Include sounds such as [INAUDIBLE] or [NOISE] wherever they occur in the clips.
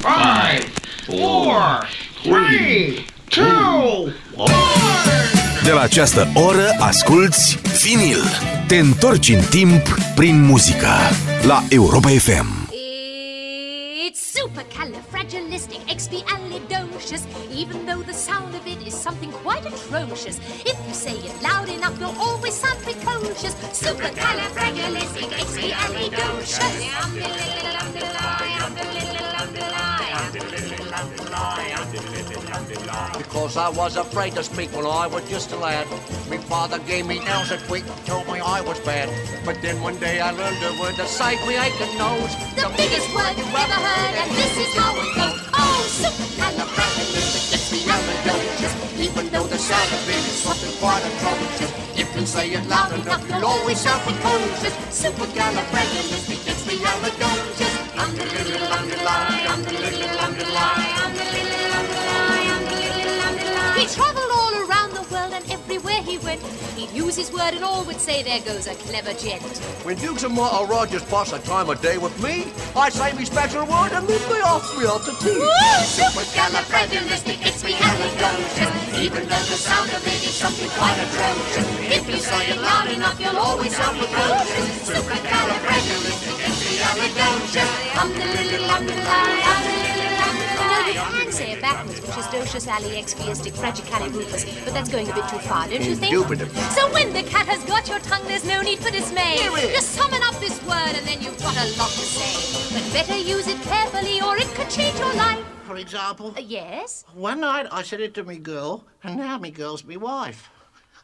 five, four, three, two, one. De la această oră asculți vinil. Te întorci în timp prin muzică la Europa FM. It's supercalifragilisticexpialidocious, even though the sound of it is something quite atrocious. If you say it loud enough, you'll always sound precocious. Supercalifragilisticexpialidocious. Because I was afraid to speak when I was just a lad. My father gave me nails a tweak, told me I was bad. But then one day I learned a word to save me aching nose. The biggest word you've ever heard, and this is how it goes. Oh, supercalifragilisticexpialidocious, Even though the sound of it is something quite atrocious. If you say it loud enough, you'll always sound precocious. Supercalifragilisticexpialidocious. Underline, underline, underline, underline, He traveled all around the world and everywhere he went, he'd use his word and all would say, There goes a clever gent. When Dukes and Martha Rogers pass a time of day with me, I say me special word and then they ask me to tea. Supercalifragilisticexpialidocious, Even though the sound of it is something quite atrocious. If you say it loud enough, you'll always sound precocious. Um, the um, um, um. You can say it backwards, which is docious ali expiistic fragicalirufus, but that's going a bit too far, don't you think? Indubitably. So when the cat has got your tongue, there's no need for dismay. Just summon up this word and then you've got a lot to say. But better use it carefully or it could change your life. For example, Uh, yes? one night I said it to me girl, and now me girl's me wife.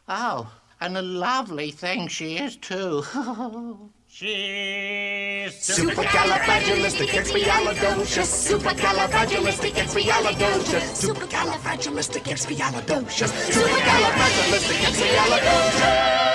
Oh, and a lovely thing she is too. [LAUGHS] She's Supercalifragilisticexpialidocious. Supercalifragilisticexpialidocious. Supercalifragilisticexpialidocious. Supercalifragilisticexpialidocious.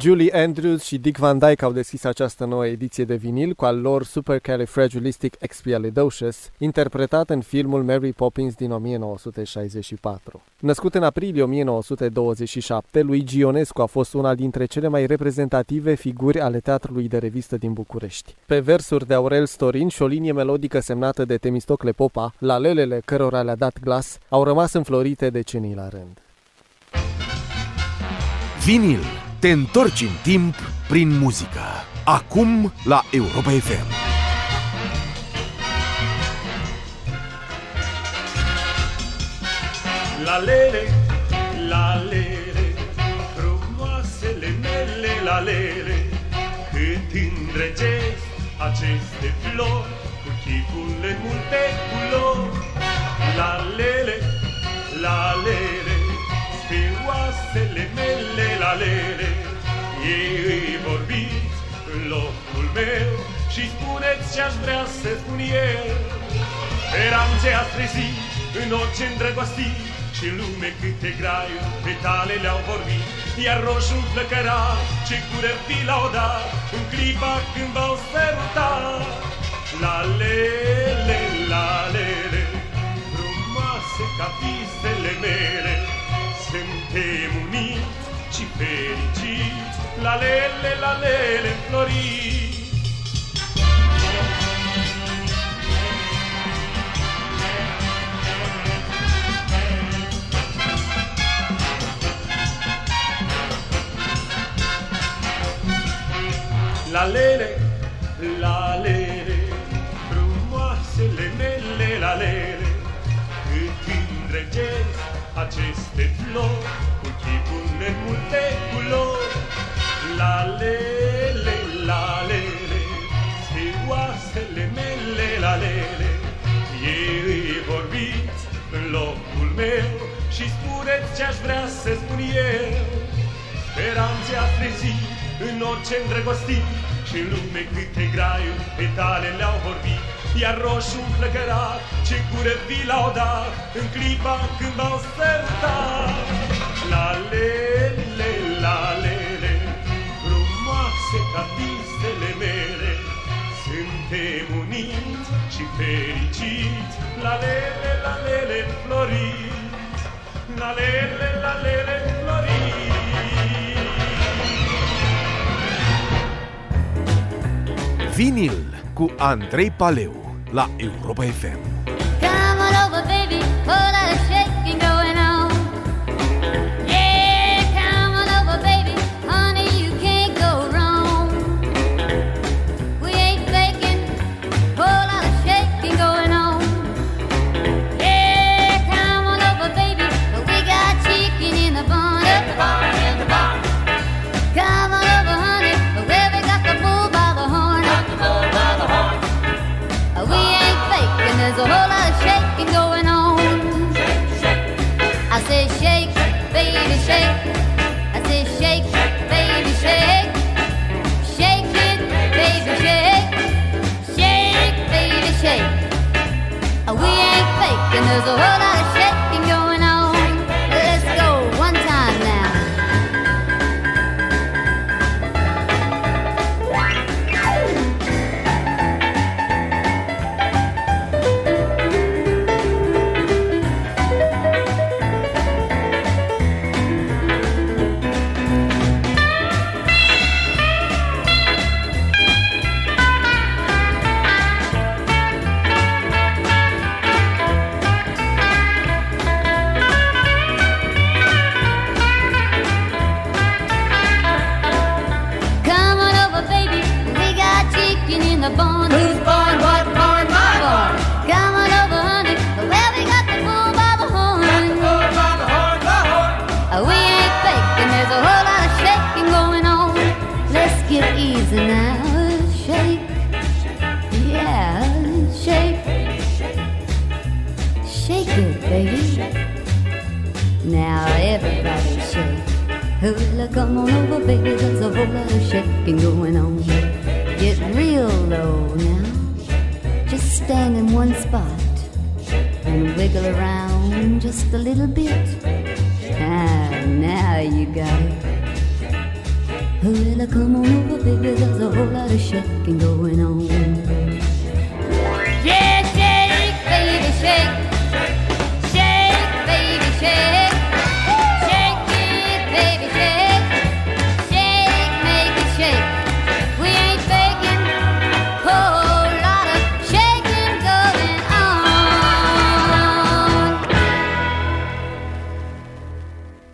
Julie Andrews și Dick Van Dyke au deschis această nouă ediție de vinil cu al lor Supercalifragilisticexpialidocious, interpretat în filmul Mary Poppins din 1964. Născut în aprilie 1927, lui Ionescu a fost una dintre cele mai reprezentative figuri ale teatrului de revistă din București. Pe versuri de Aurel Storin și o linie melodică semnată de Temistocle Popa, la lelele cărora le-a dat glas, au rămas înflorite decenii la rând. Vinil. Te întorci în timp prin muzică. Acum la Europa FM. La lele, la lele, frumoasele mele, la lele, cât îndrăgesc aceste flori, cu chipul în multe culori. La lele, la lele, spioasele mele, la lele, ei îi vorbiți în locul meu și spuneți ce-aș vrea să spun eu. Speranțe a trezit în orice îndrăgostit și în lume câte graiuri petale le-au vorbit. Iar roșul flăcăra ce cură fi lauda în clipa când v-au sărutat. La lele, la lele, frumoase ca visele mele, suntem uniți per i G, la lele, la lele florì. Ce-aș vrea să spun eu. Speranțe a trezit în orice îndrăgostit și în lume câte graiuri petale le-au vorbit. Iar roșu flăcărat ce cură vi l-au dat în clipa când v-au sărutat. La lele, la lele, frumoase ca visele mele, suntem uniți și fericiți. La lele, la lele, floriți, Vinil cu Andrei Paleu la Europa FM.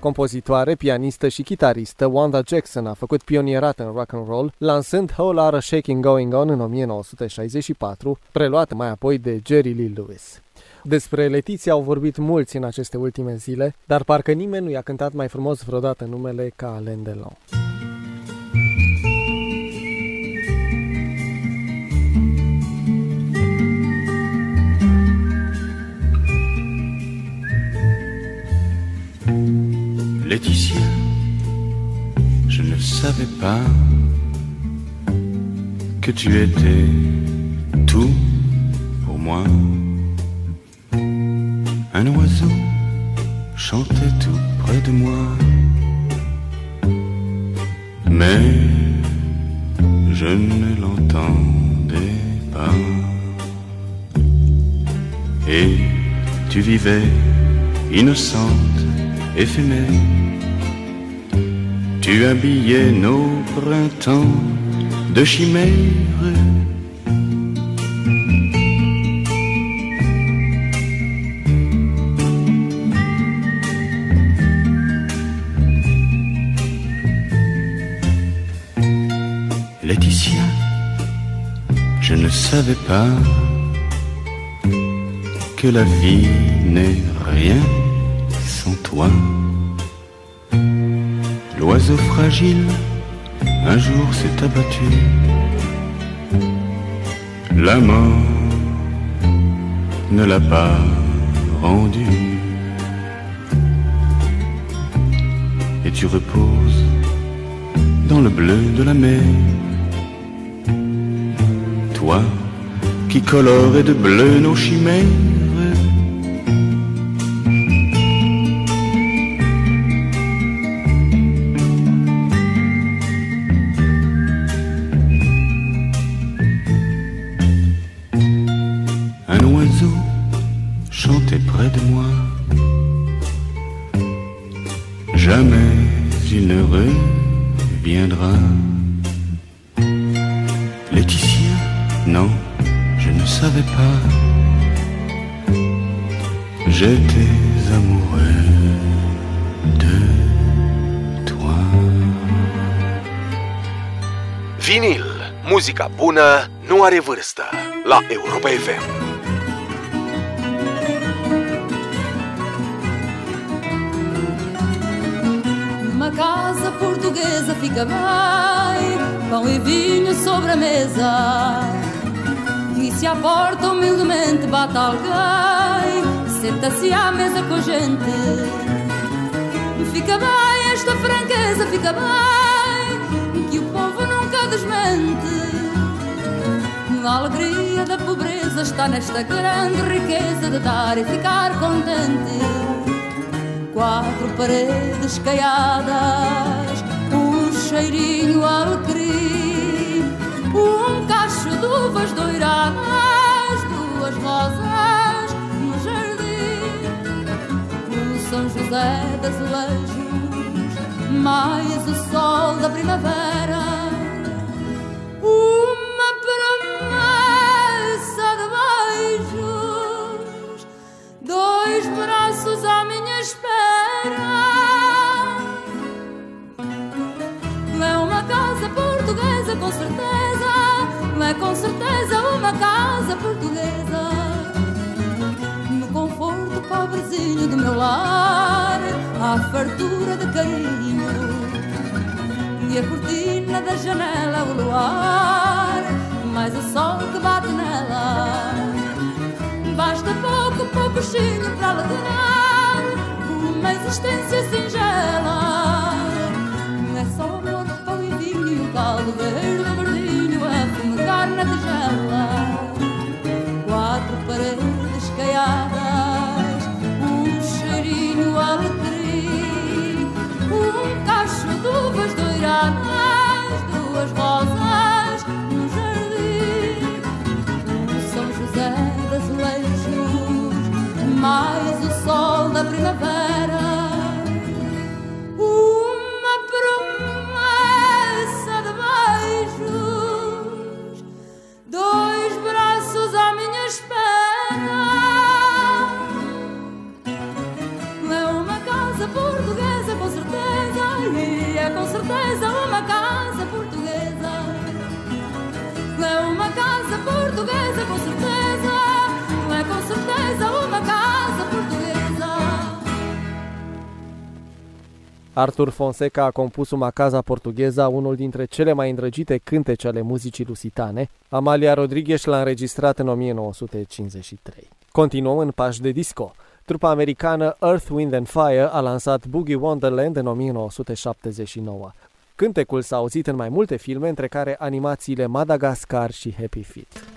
Compozitoare, pianistă și chitaristă, Wanda Jackson a făcut pionierat în rock and roll, lansând Whole Lotta Shaking Going On în 1964, preluat mai apoi de Jerry Lee Lewis. Despre Letiția au vorbit mulți în aceste ultime zile, dar parcă nimeni nu i-a cântat mai frumos vreodată numele ca Alain Delon. Laetitia, je ne savais pas que tu étais tout pour moi. Un oiseau chantait tout près de moi. Mais je ne l'entendais pas. Et tu vivais innocente effémère. Tu habillais nos printemps de chimères. Laetitia, je ne savais pas que la vie n'est rien sans toi. L'oiseau fragile, un jour s'est abattu. La mort ne l'a pas rendu. Et tu reposes dans le bleu de la mer. Toi qui colorais de bleu nos chimères vârstă. La Europa FM. Numa casa portuguesa fica bem Pão e vinho sobre a mesa E se à porta humildemente bate alguém Senta-se à mesa com a gente Fica bem esta franqueza, fica bem Que o povo nunca desmente A alegria da pobreza está nesta grande riqueza De dar e ficar contente quatro paredes caiadas, um cheirinho alecrim, um cacho de uvas doiradas, duas rosas no jardim, o São José das Azulejos, mais o sol da primavera. Arthur Fonseca a compus Uma Casa Portugheza, unul dintre cele mai îndrăgite cântece ale muzicii lusitane. Amalia Rodriguez l-a înregistrat în 1953. Continuăm în pași de disco. Trupa americană Earth, Wind and Fire a lansat Boogie Wonderland în 1979. Cântecul s-a auzit în mai multe filme, între care animațiile Madagascar și Happy Feet.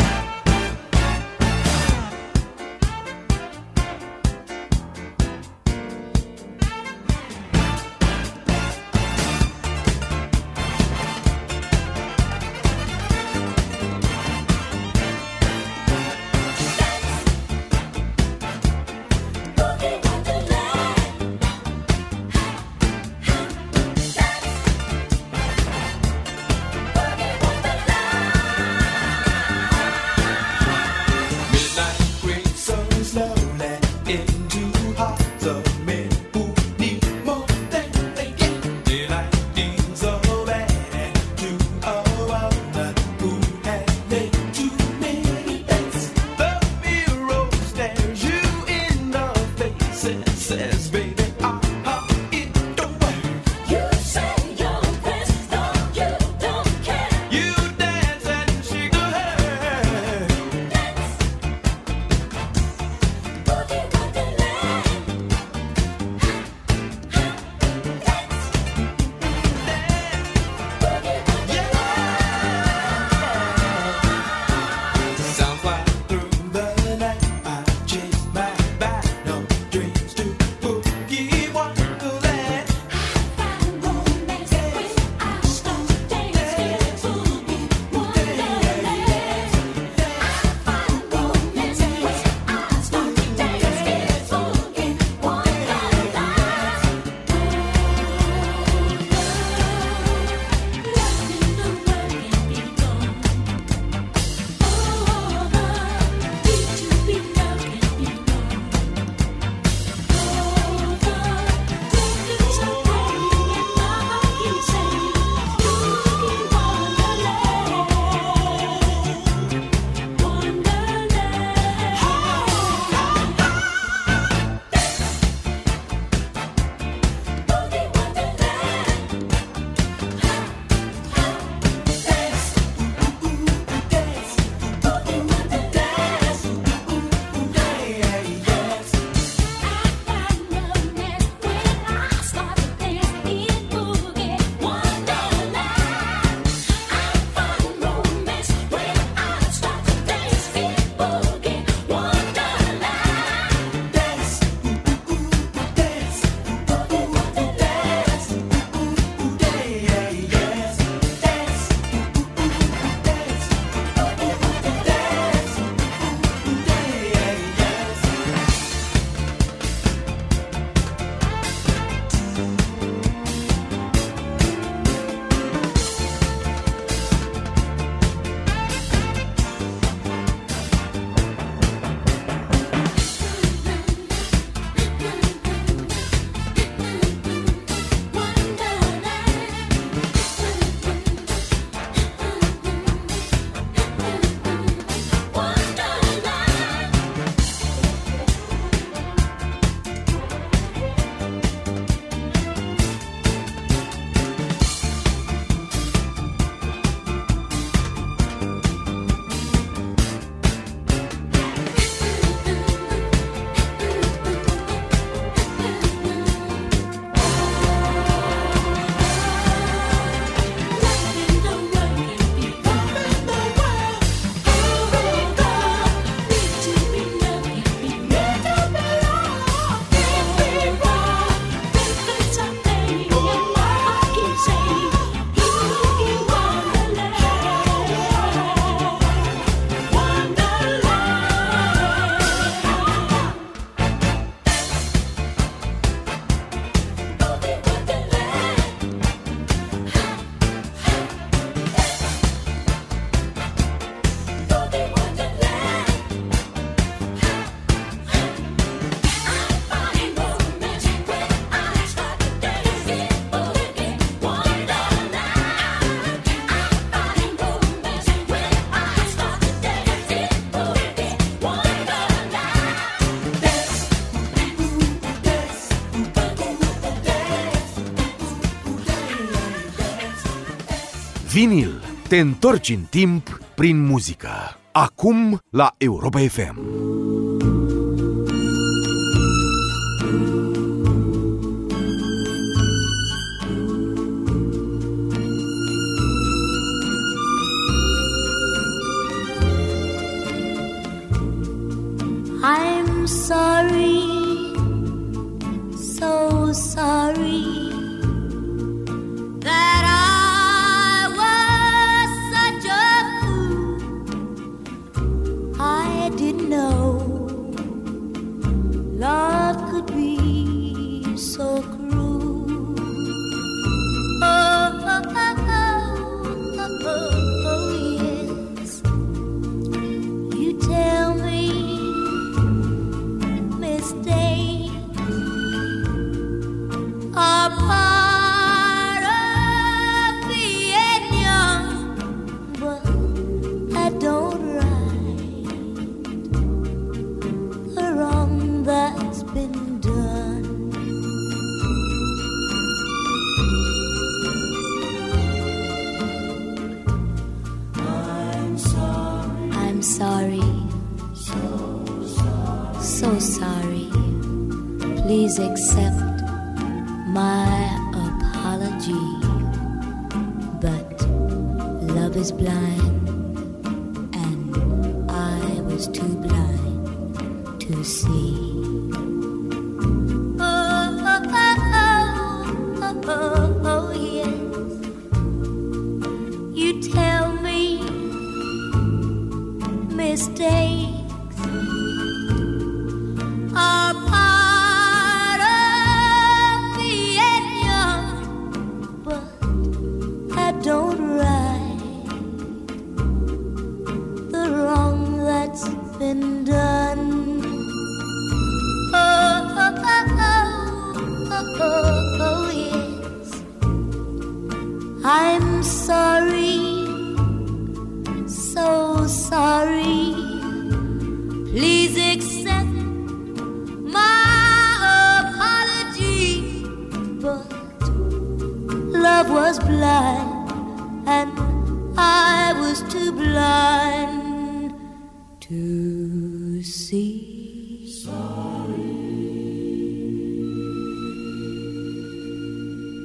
Vinil. Te întorci în timp prin muzică. Acum la Europa FM.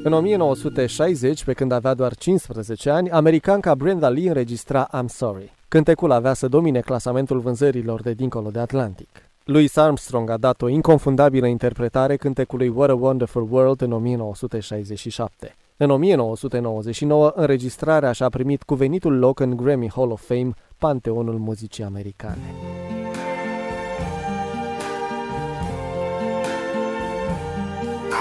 În 1960, pe când avea doar 15 ani, americanca Brenda Lee înregistra I'm Sorry. Cântecul avea să domine clasamentul vânzărilor de dincolo de Atlantic. Louis Armstrong a dat o inconfundabilă interpretare cântecului What a Wonderful World în 1967. În 1999, înregistrarea și-a primit cuvenitul loc în Grammy Hall of Fame, panteonul muzicii americane.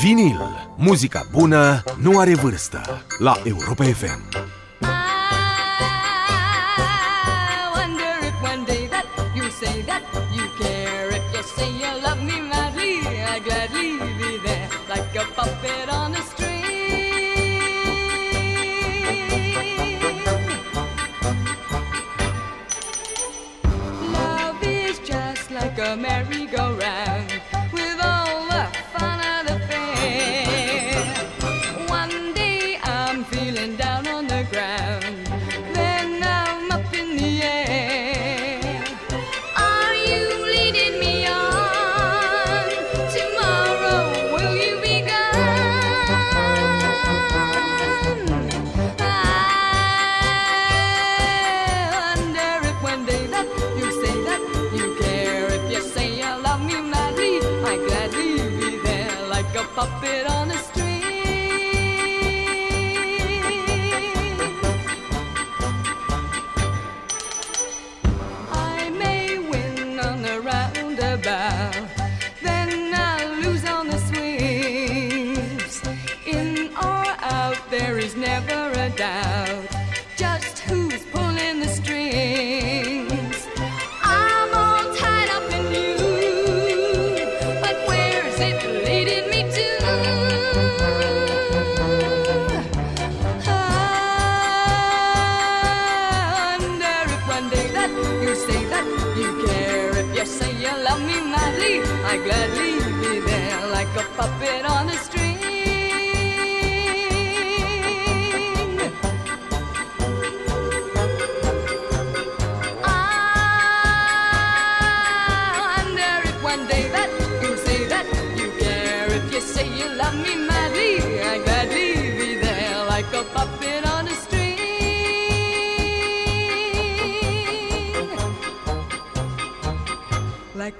Vinil. Muzica bună nu are vârstă. La Europa FM.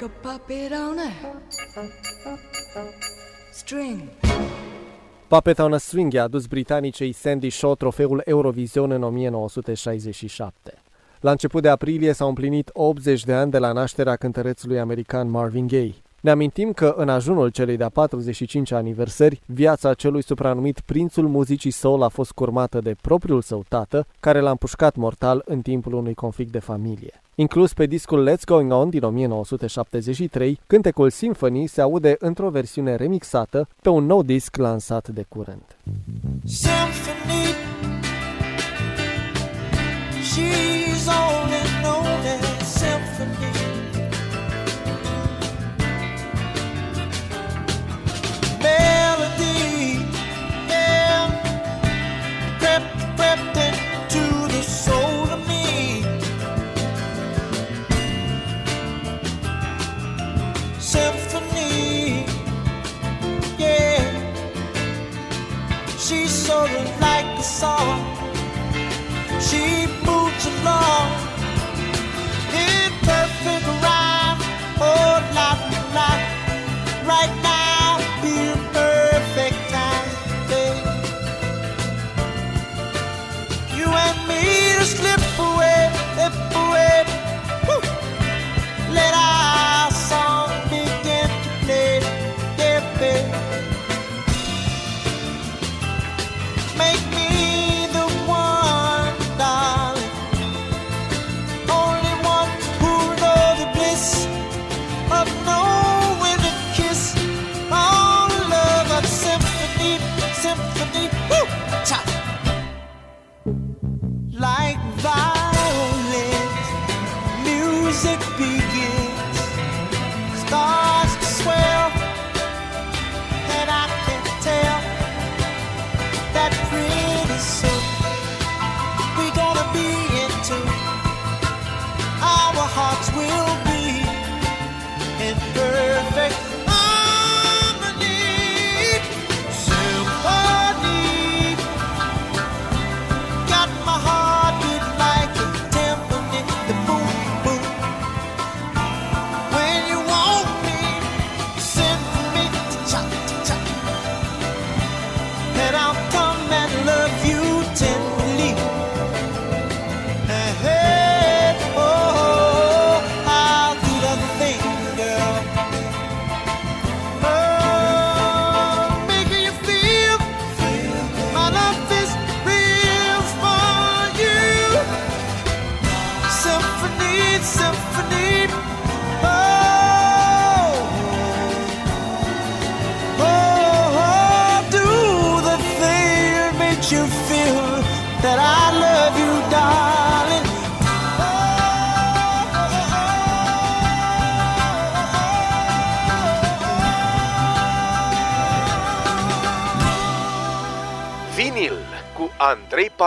a puppet on a string. Puppet on a String a adus britanicei Sandy Shaw trofeul Eurovision în 1967. La început de aprilie s-au împlinit 80 de ani de la nașterea cântărețului american Marvin Gaye. Ne amintim că în ajunul celei de-a 45 aniversări, viața celui supranumit Prințul Muzicii Soul a fost curmată de propriul său tată, care l-a împușcat mortal în timpul unui conflict de familie. Inclus pe discul Let's Going On din 1973, cântecul Symphony se aude într-o versiune remixată pe un nou disc lansat de curând. Symphony, she's only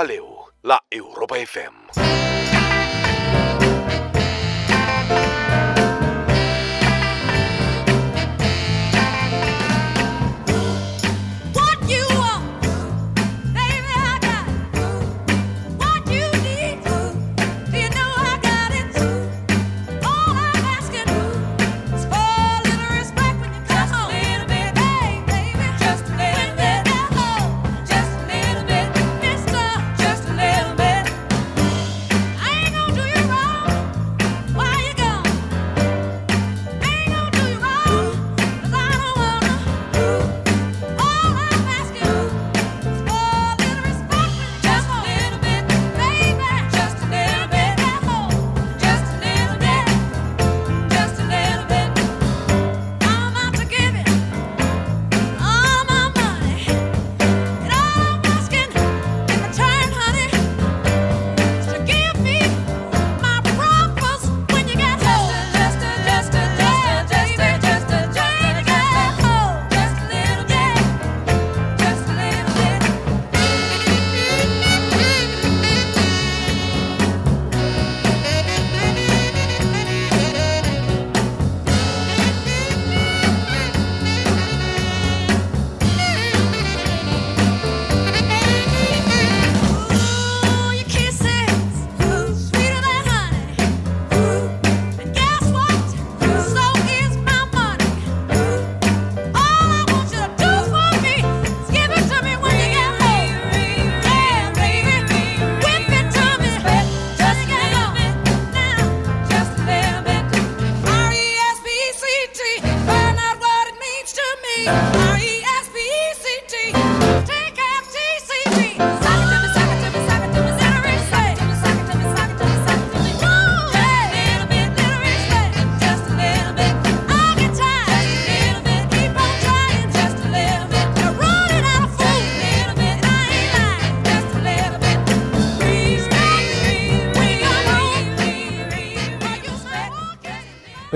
Valeu la Europa FM.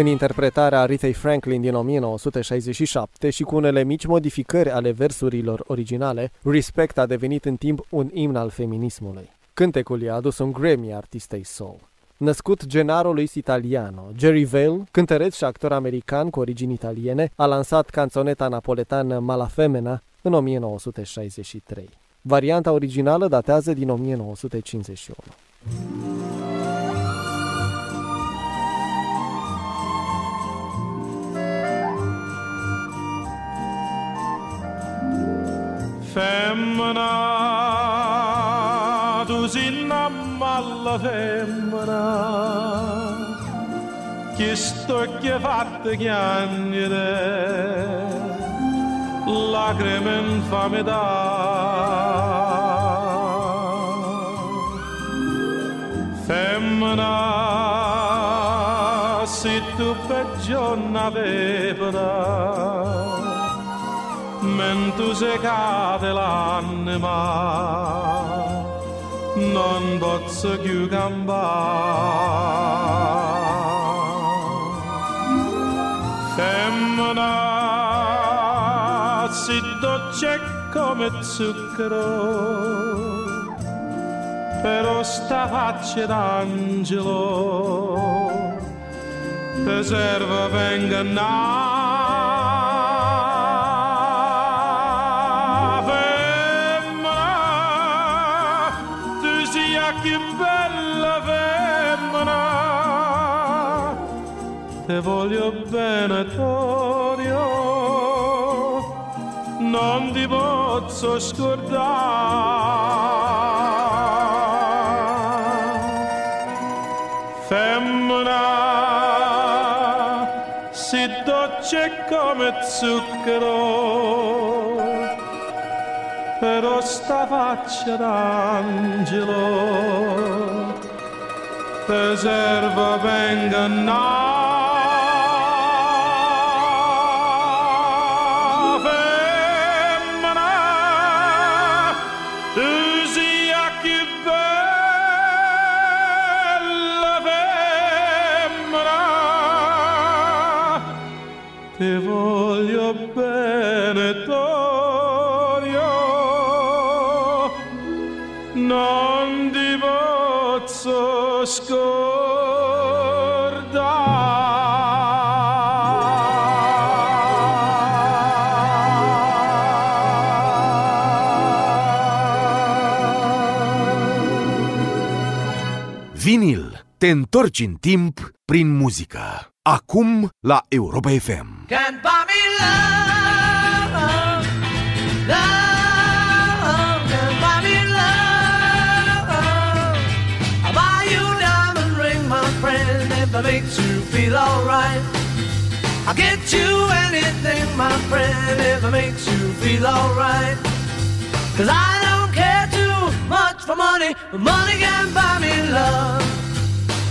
În interpretarea Rithei Franklin din 1967 și cu unele mici modificări ale versurilor originale, Respect a devenit în timp un imn al feminismului. Cântecul i-a adus un Grammy artistei soul. Născut Gennaro Italiano, Jerry Vale, cântăreț și actor american cu origini italiene, a lansat canțoneta napoletană Malafemena în 1963. Varianta originală datează din 1951. femmina tu sinnamalla femmina che stocche fatte piangere lacrime infame da femmina se tu peggio n'aveva mentu se cade l'anima. Non posso più gambare femmina si dolce come zucchero. Però sta faccia d'angelo te serve venga te voglio bene Torio, non ti posso scordare. Femmina, si dolce come zucchero, però sta faccia d'angelo, te serva venga nato. Ti voglio bene, Torio, non ti posso scordare. Vinil. Te întorci în timp prin muzică. Acum la Europa FM. Can't buy me love, can't buy me love. I'll buy you a diamond ring, my friend, if it makes you feel alright. I'll get you anything, my friend, if it makes you feel alright. Cause I don't care too much for money, but money can buy me love.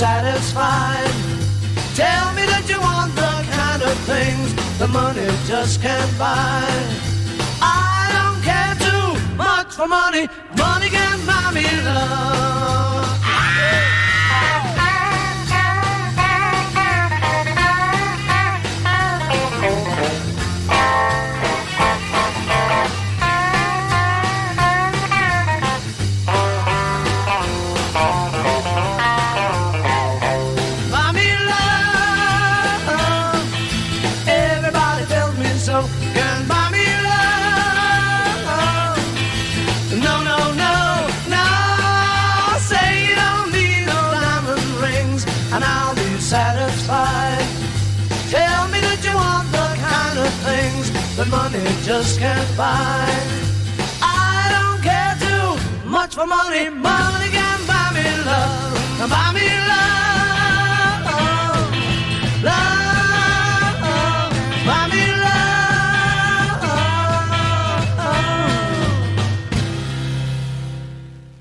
satisfied. Tell me that you want the kind of things the money just can't buy. I don't care too much for money, money can buy me love. Just. I don't care too much for money. Money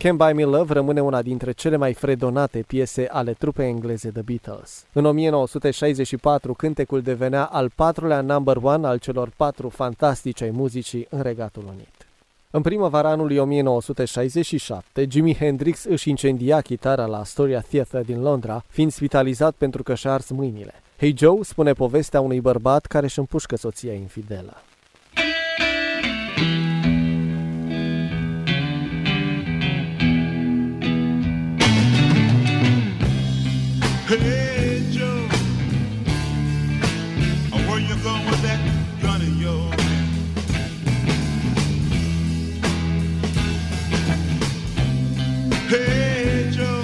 Can't Buy Me Love rămâne una dintre cele mai fredonate piese ale trupei engleze The Beatles. În 1964, cântecul devenea al patrulea number one al celor patru fantastici ai muzicii în Regatul Unit. În primăvara anului 1967, Jimi Hendrix își incendia chitara la Astoria Theatre din Londra, fiind spitalizat pentru că și-a ars mâinile. Hey Joe spune povestea unui bărbat care își împușcă soția infidelă. Hey, oh, Joe, where you with that gun? Hey, Joe,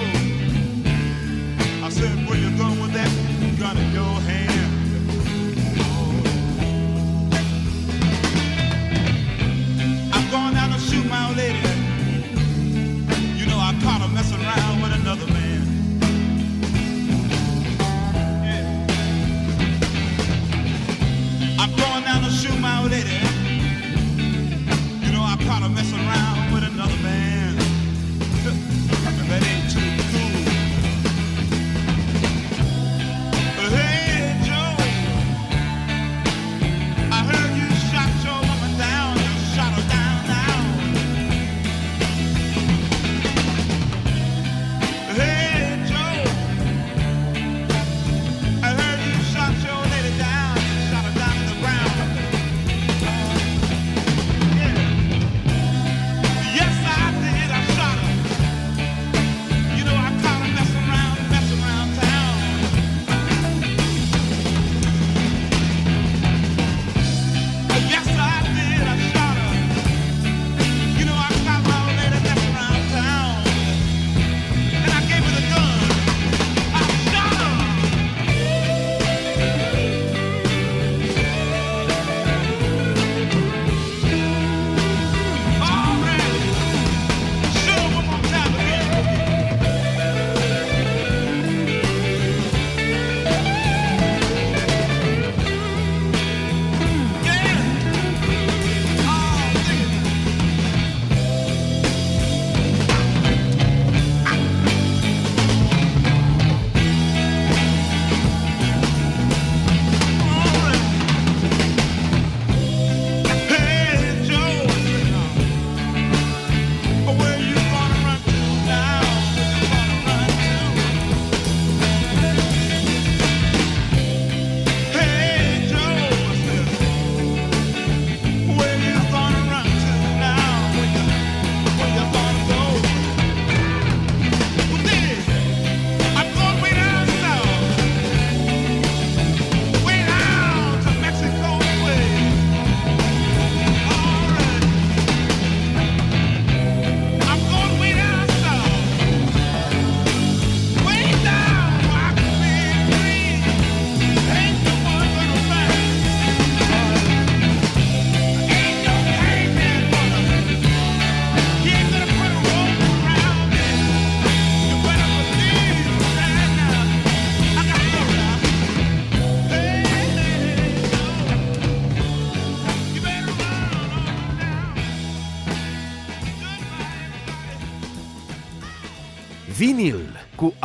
I said, where you going with that gun in your hand? I'm to shoot my old lady. You know, I caught him.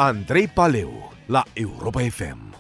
Andrei Paleu la Europa FM.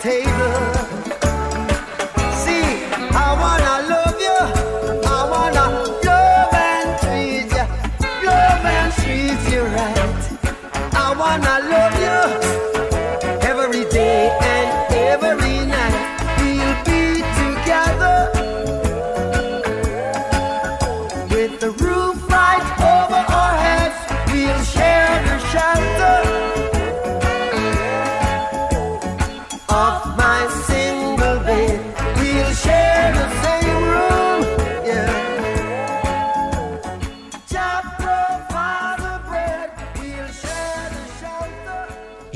table.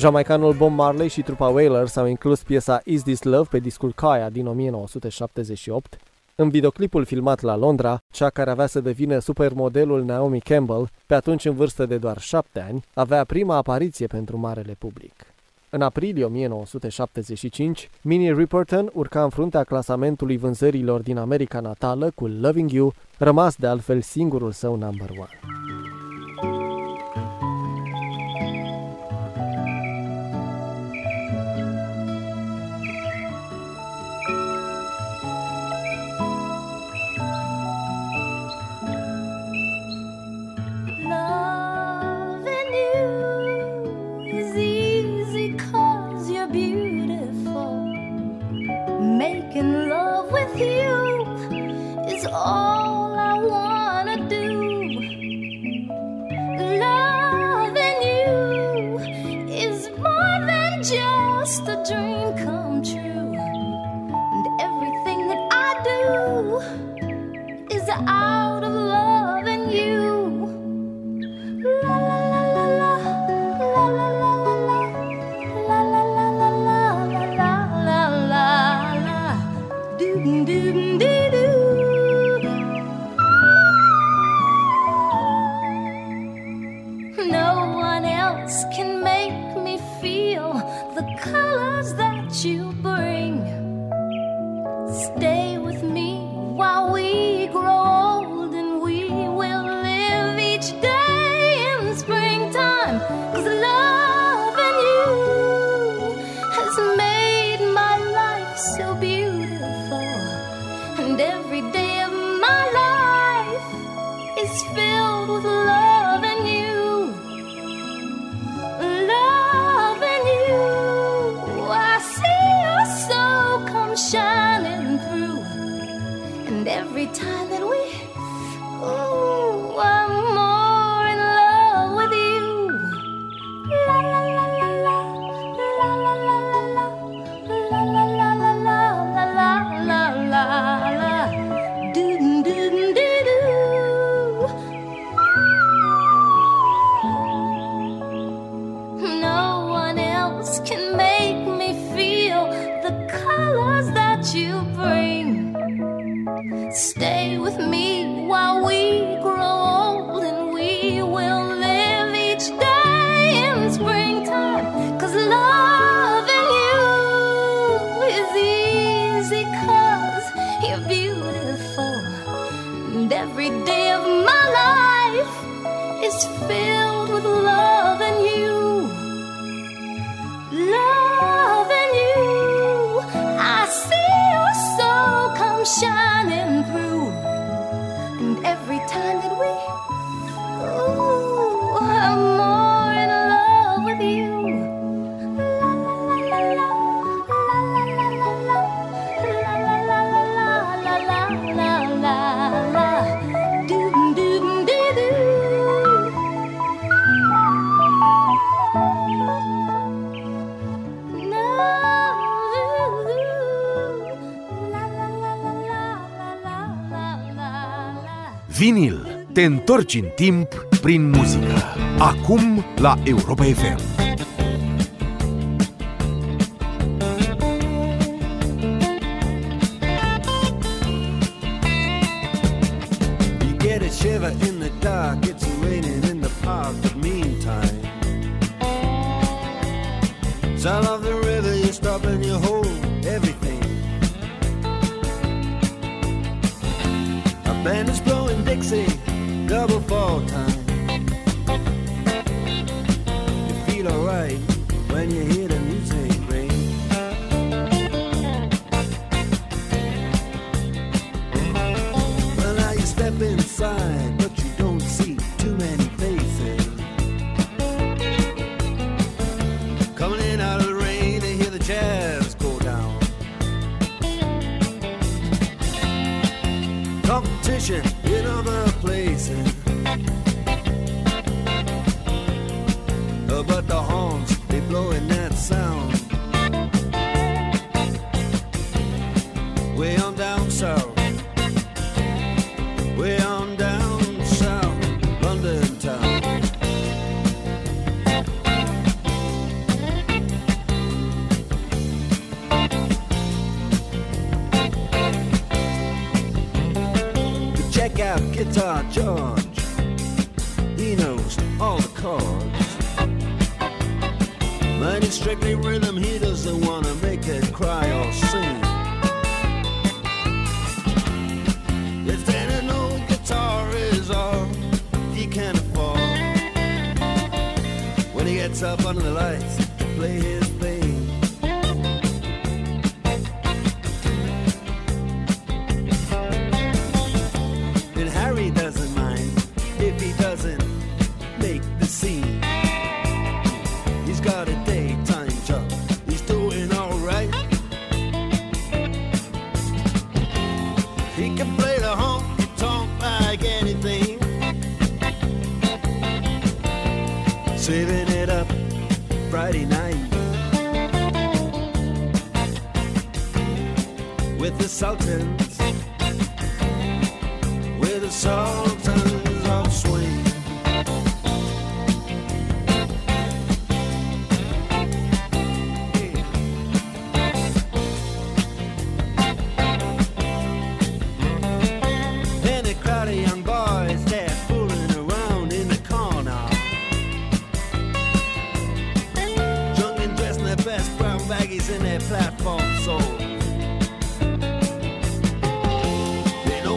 Jamaicanul Bob Marley și trupa Wailers au inclus piesa Is This Love pe discul Kaya din 1978, în videoclipul filmat la Londra, cea care avea să devină supermodelul Naomi Campbell, pe atunci în vârstă de doar șapte ani, avea prima apariție pentru marele public. În aprilie 1975, Minnie Riperton urca în fruntea clasamentului vânzărilor din America Natală cu Loving You, rămas de altfel singurul său number one. Making love with you is all I wanna do. Loving you is more than just a dream. Every day of my life is filled with love and you. Love and you. I see your soul come shining. Vinil. Te întorci în timp prin muzică. Acum la Europa FM.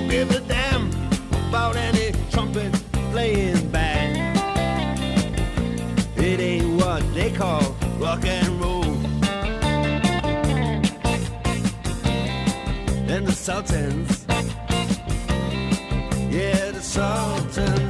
give a damn about any trumpet playing band. It ain't what they call rock and roll. And the Sultans, yeah, the Sultans.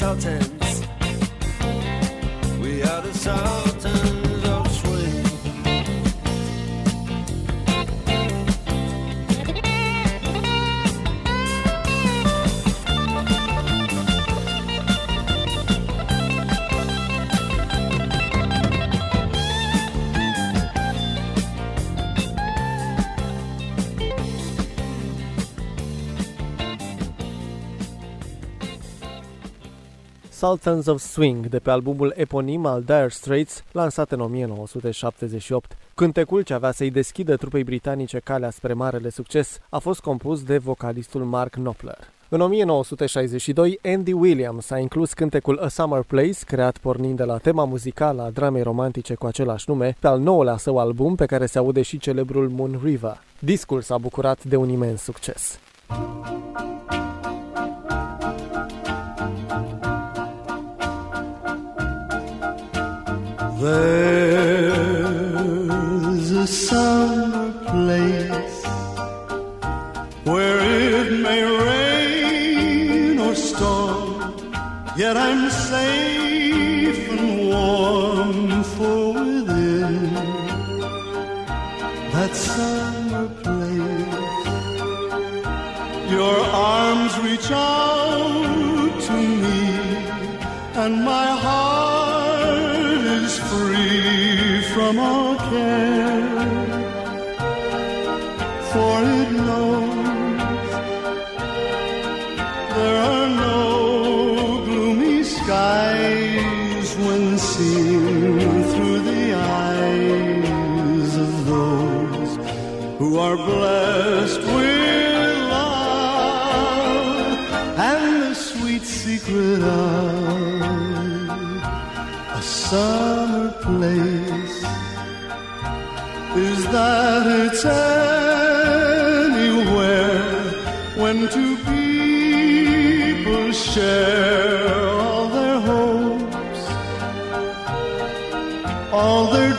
insulted. Sultans of Swing, de pe albumul eponim al Dire Straits, lansat în 1978. Cântecul ce avea să-i deschidă trupei britanice calea spre marele succes a fost compus de vocalistul Mark Knopfler. În 1962, Andy Williams a inclus cântecul A Summer Place, creat pornind de la tema muzicală a dramei romantice cu același nume, pe al nouălea său album pe care se aude și celebrul Moon River. Discul s-a bucurat de un imens succes. There's a summer place where it may rain or storm, yet I'm of a summer place. Is that it's anywhere when two people share all their hopes, all their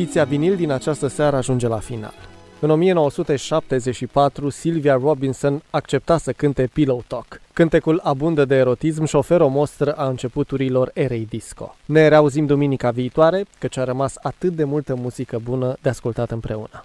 Ediția vinil din această seară ajunge la final. În 1974, Sylvia Robinson accepta să cânte Pillow Talk. Cântecul abundă de erotism și oferă o mostră a începuturilor erei disco. Ne reauzim duminica viitoare, căci a rămas atât de multă muzică bună de ascultat împreună.